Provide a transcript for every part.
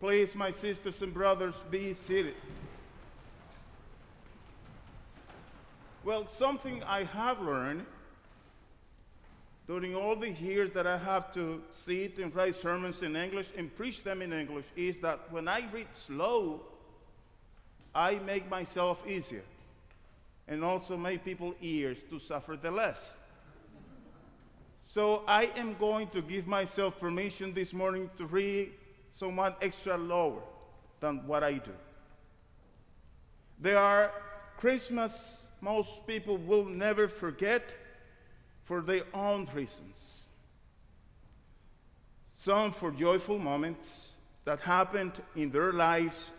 Please, my sisters and brothers, be seated. Well, something I have learned during all the years that I have to sit and write sermons in English and preach them in English is that when I read slow, I make myself easier and also make people ears to suffer the less. So I am going to give myself permission this morning to read somewhat extra lower than what I do. There are Christmas most people will never forget for their own reasons. Some for joyful moments that happened in their lives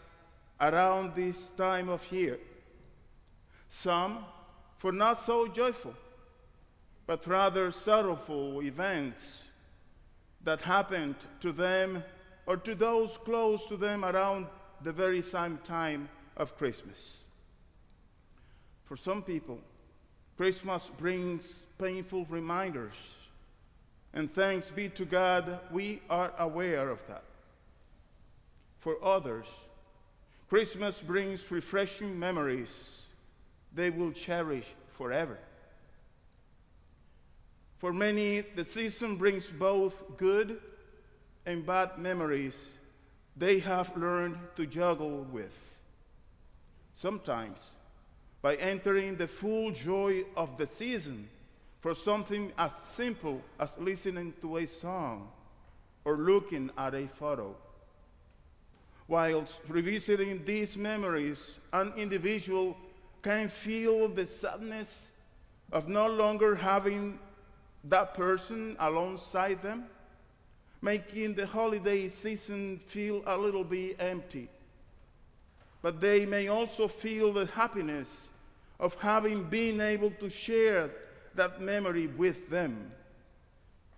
around this time of year. Some for not so joyful, but rather sorrowful events that happened to them or to those close to them around the very same time of Christmas. For some people, Christmas brings painful reminders, and thanks be to God, we are aware of that. For others, Christmas brings refreshing memories they will cherish forever. For many, the season brings both good and bad memories they have learned to juggle with. Sometimes, by entering the full joy of the season for something as simple as listening to a song or looking at a photo. Whilst revisiting these memories, an individual can feel the sadness of no longer having that person alongside them, making the holiday season feel a little bit empty. But they may also feel the happiness of having been able to share that memory with them.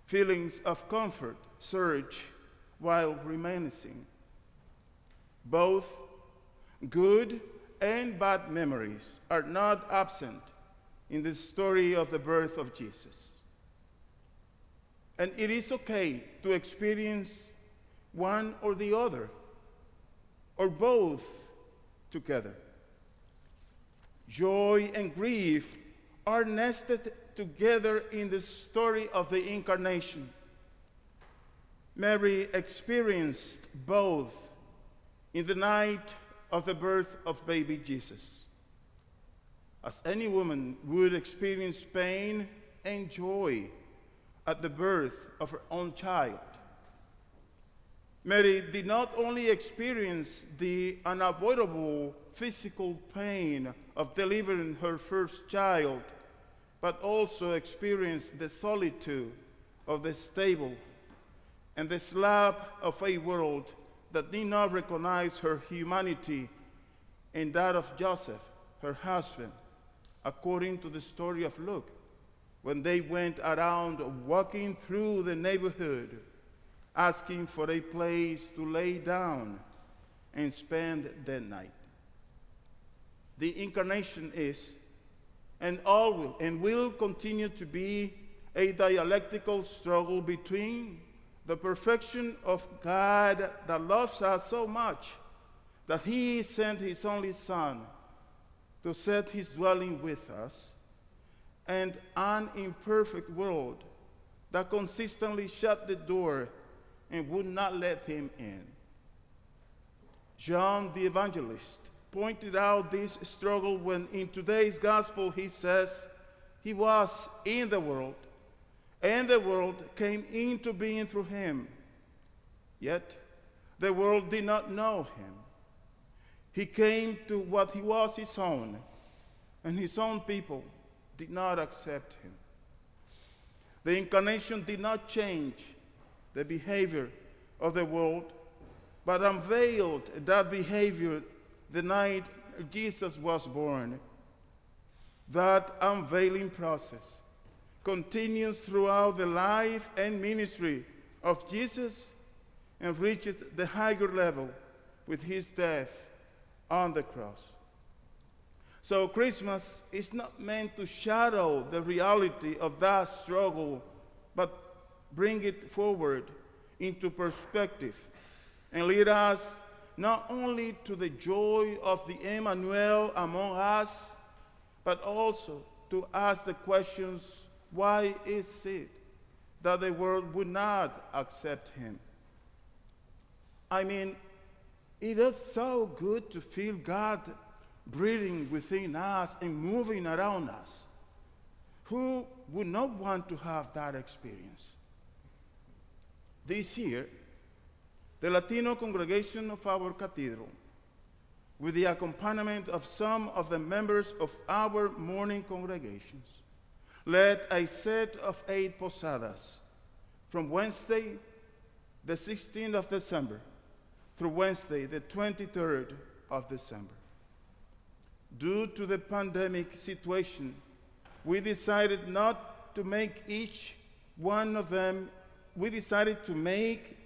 Feelings of comfort surge while reminiscing. Both good and bad memories are not absent in the story of the birth of Jesus. And it is okay to experience one or the other, or both together. Joy and grief are nested together in the story of the incarnation. Mary experienced both in the night of the birth of baby Jesus. As any woman would experience pain and joy at the birth of her own child. Mary did not only experience the unavoidable physical pain of delivering her first child, but also experienced the solitude of the stable and the slap of a world that did not recognize her humanity and that of Joseph, her husband, according to the story of Luke, when they went around walking through the neighborhood, asking for a place to lay down and spend the night. The incarnation is and all will and will continue to be a dialectical struggle between the perfection of God that loves us so much that he sent his only son to set his dwelling with us and an imperfect world that consistently shut the door and would not let him in. John the evangelist pointed out this struggle when in today's gospel he says he was in the world and the world came into being through him. Yet the world did not know him. He came to what he was his own, and his own people did not accept him. The incarnation did not change the behavior of the world, but unveiled that behavior the night Jesus was born. That unveiling process continues throughout the life and ministry of Jesus and reaches the higher level with his death on the cross. So, Christmas is not meant to shadow the reality of that struggle, but bring it forward into perspective and lead us not only to the joy of the Emmanuel among us, but also to ask the questions why is it that the world would not accept him? I mean, it is so good to feel God breathing within us and moving around us. Who would not want to have that experience? This year, the Latino congregation of our cathedral, with the accompaniment of some of the members of our morning congregations, led a set of eight posadas from Wednesday, the 16th of December, through Wednesday, the 23rd of December. Due to the pandemic situation, we decided not to make each one of them, we decided to make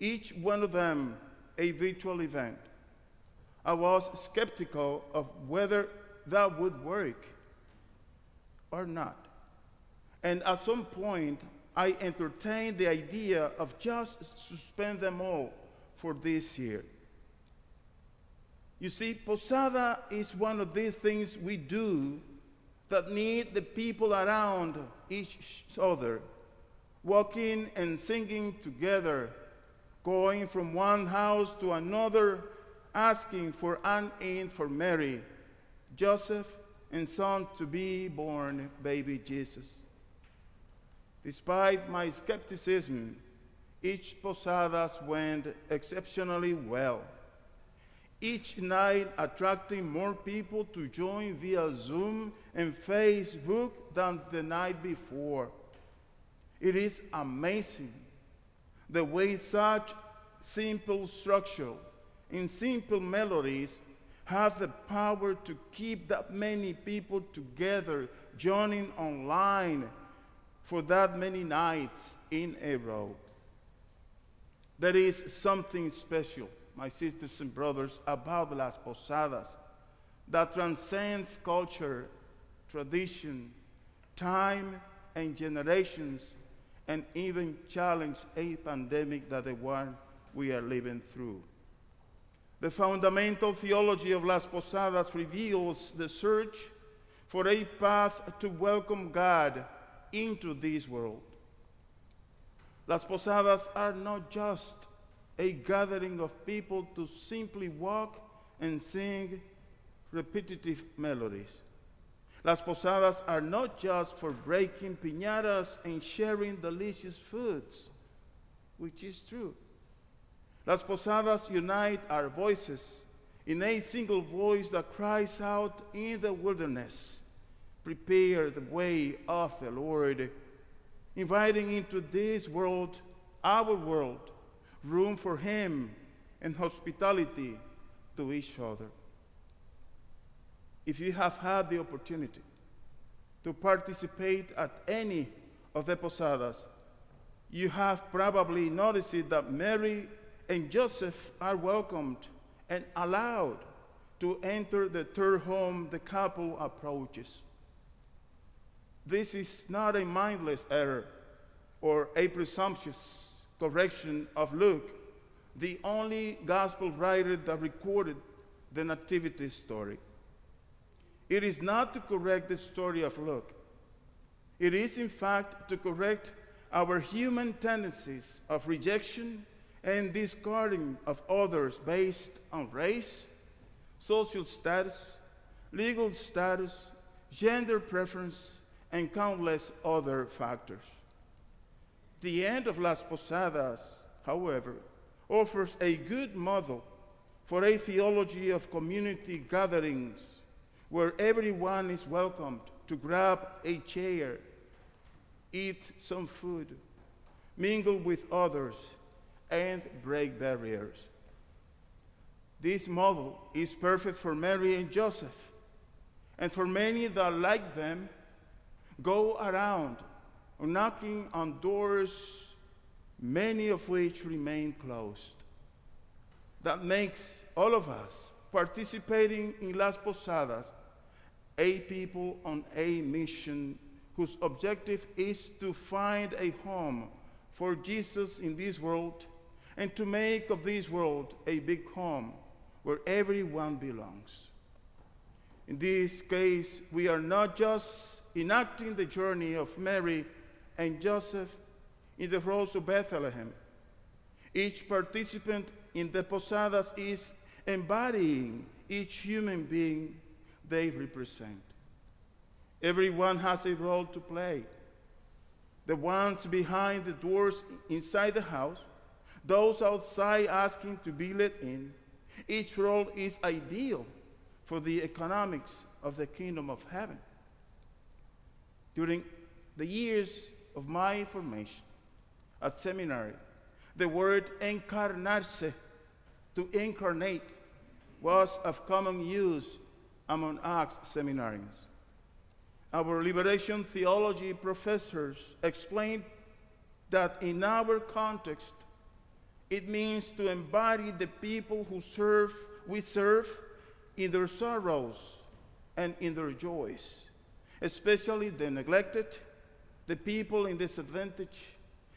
each one of them a virtual event. I was skeptical of whether that would work or not. And at some point, I entertained the idea of just suspend them all for this year. You see, Posada is one of these things we do that need the people around each other, walking and singing together, going from one house to another, asking for an in for Mary, Joseph, and son to be born baby Jesus. Despite my skepticism, each posadas went exceptionally well each night attracting more people to join via Zoom and Facebook than the night before. It is amazing the way such simple structure and simple melodies have the power to keep that many people together, joining online for that many nights in a row. There is something special my sisters and brothers, about Las Posadas that transcends culture, tradition, time, and generations, and even challenge a pandemic that the one we are living through. The fundamental theology of Las Posadas reveals the search for a path to welcome God into this world. Las Posadas are not just a gathering of people to simply walk and sing repetitive melodies. Las posadas are not just for breaking piñatas and sharing delicious foods, which is true. Las posadas unite our voices in a single voice that cries out in the wilderness, Prepare the way of the Lord, inviting into this world, our world, room for Him, and hospitality to each other. If you have had the opportunity to participate at any of the posadas, you have probably noticed that Mary and Joseph are welcomed and allowed to enter the third home the couple approaches. This is not a mindless error or a presumptuous correction of Luke, the only gospel writer that recorded the nativity story. It is not to correct the story of Luke. It is, in fact, to correct our human tendencies of rejection and discarding of others based on race, social status, legal status, gender preference, and countless other factors. The end of Las Posadas, however, offers a good model for a theology of community gatherings where everyone is welcomed to grab a chair, eat some food, mingle with others, and break barriers. This model is perfect for Mary and Joseph, and for many that, like them, go around knocking on doors, many of which remain closed. That makes all of us participating in Las Posadas a people on a mission whose objective is to find a home for Jesus in this world and to make of this world a big home where everyone belongs. In this case, we are not just enacting the journey of Mary and Joseph in the roads of Bethlehem. Each participant in the posadas is embodying each human being they represent. Everyone has a role to play. The ones behind the doors inside the house, those outside asking to be let in. Each role is ideal for the economics of the kingdom of heaven. During the years of my formation at seminary, the word encarnarse, to incarnate, was of common use among us seminarians. Our liberation theology professors explained that in our context, it means to embody the people who serve, we serve in their sorrows and in their joys, especially the neglected, the people in disadvantage,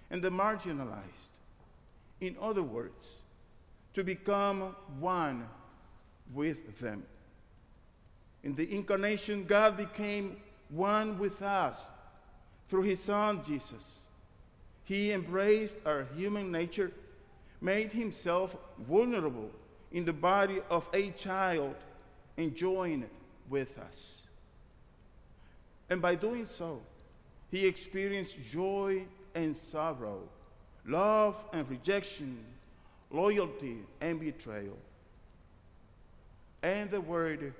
and the marginalized. In other words, to become one with them. In the incarnation, God became one with us through his Son, Jesus. He embraced our human nature, made himself vulnerable in the body of a child, enjoying it with us. And by doing so, he experienced joy and sorrow, love and rejection, loyalty and betrayal. And the Word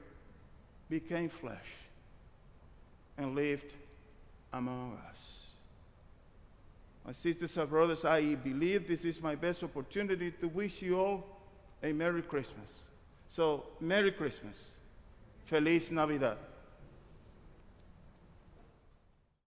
became flesh and lived among us. My sisters and brothers, I believe this is my best opportunity to wish you all a Merry Christmas. So, Merry Christmas. Feliz Navidad.